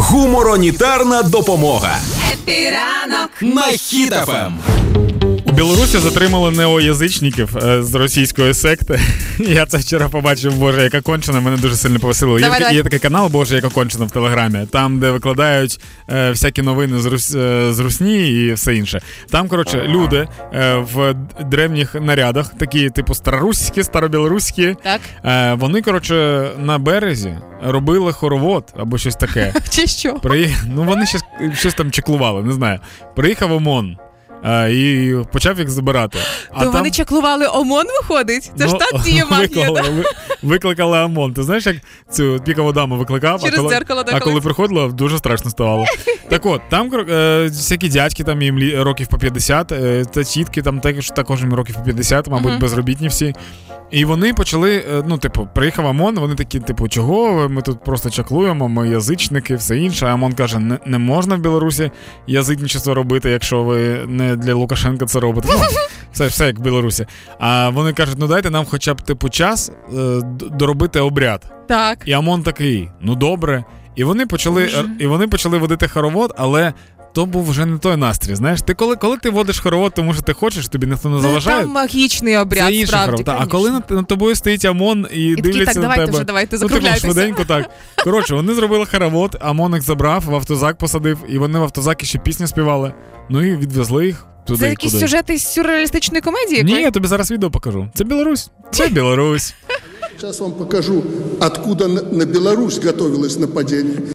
Гуморонітарна допомога є, піранок на Хіт FM. Білорусі затримали неоязичників е, з російської секти. Я це вчора побачив, боже, яка кончена, мене дуже сильно повеселило. Є, давай, такий- давай. є такий канал, Боже, яка кончена в Телеграмі, там, де викладають е, всякі новини з, Рус, е, з Русні і все інше. Там, коротше, люди е, в древніх нарядах, такі, типу, староруські, старобілоруські. Так. Е, вони, коротше, на березі робили хоровод або щось таке. Чи що? При... Ну вони щось, щось там чаклували, не знаю. Приїхав ОМОН а, і почав їх забирати. А То вони чаклували ОМОН виходить? Це ж так та діє магія. Виклали, да? Ви- викликали ОМОН. Ти знаєш, як цю пікову даму викликав, Через а коли, дзеркало, да, а коли колись? приходила, дуже страшно ставало. Так от, там е, всякі дядьки, там їм лі- років по 50, е, та тітки там також, також їм років по 50, мабуть, Мгм. безробітні всі. І вони почали, е, ну, типу, приїхав ОМОН, вони такі, типу, чого ви? ми тут просто чаклуємо, ми язичники, все інше. А ОМОН каже, не, не можна в Білорусі язичничество робити, якщо ви не для Лукашенка це робите. Ну, все, все як в Білорусі. А вони кажуть, ну дайте нам хоча б типу час е, доробити обряд. Так. І ОМОН такий, ну добре. І вони почали, Боже. і вони почали водити хоровод, але. То був вже не той настрій. Знаєш, ти коли, коли ти водиш хоровод, тому що ти хочеш, тобі ніхто не Ну, заважає. там магічний обряд, Це інший справді. хоровод. А коли над, над тобою стоїть ОМОН і, І такі, дивляться так, на давайте тебе. вже, давайте, ну, типу, швиденько так. Коротше, вони зробили хоровод, ОМОН їх забрав, в автозак посадив, і вони в автозакі ще пісню співали. Ну і відвезли їх туди. Це якісь сюжети з сюрреалістичної комедії? Ні, я тобі зараз відео покажу. Це Білорусь. Це Білорусь. Сейчас вам покажу, откуда на Беларусь готовилось нападение.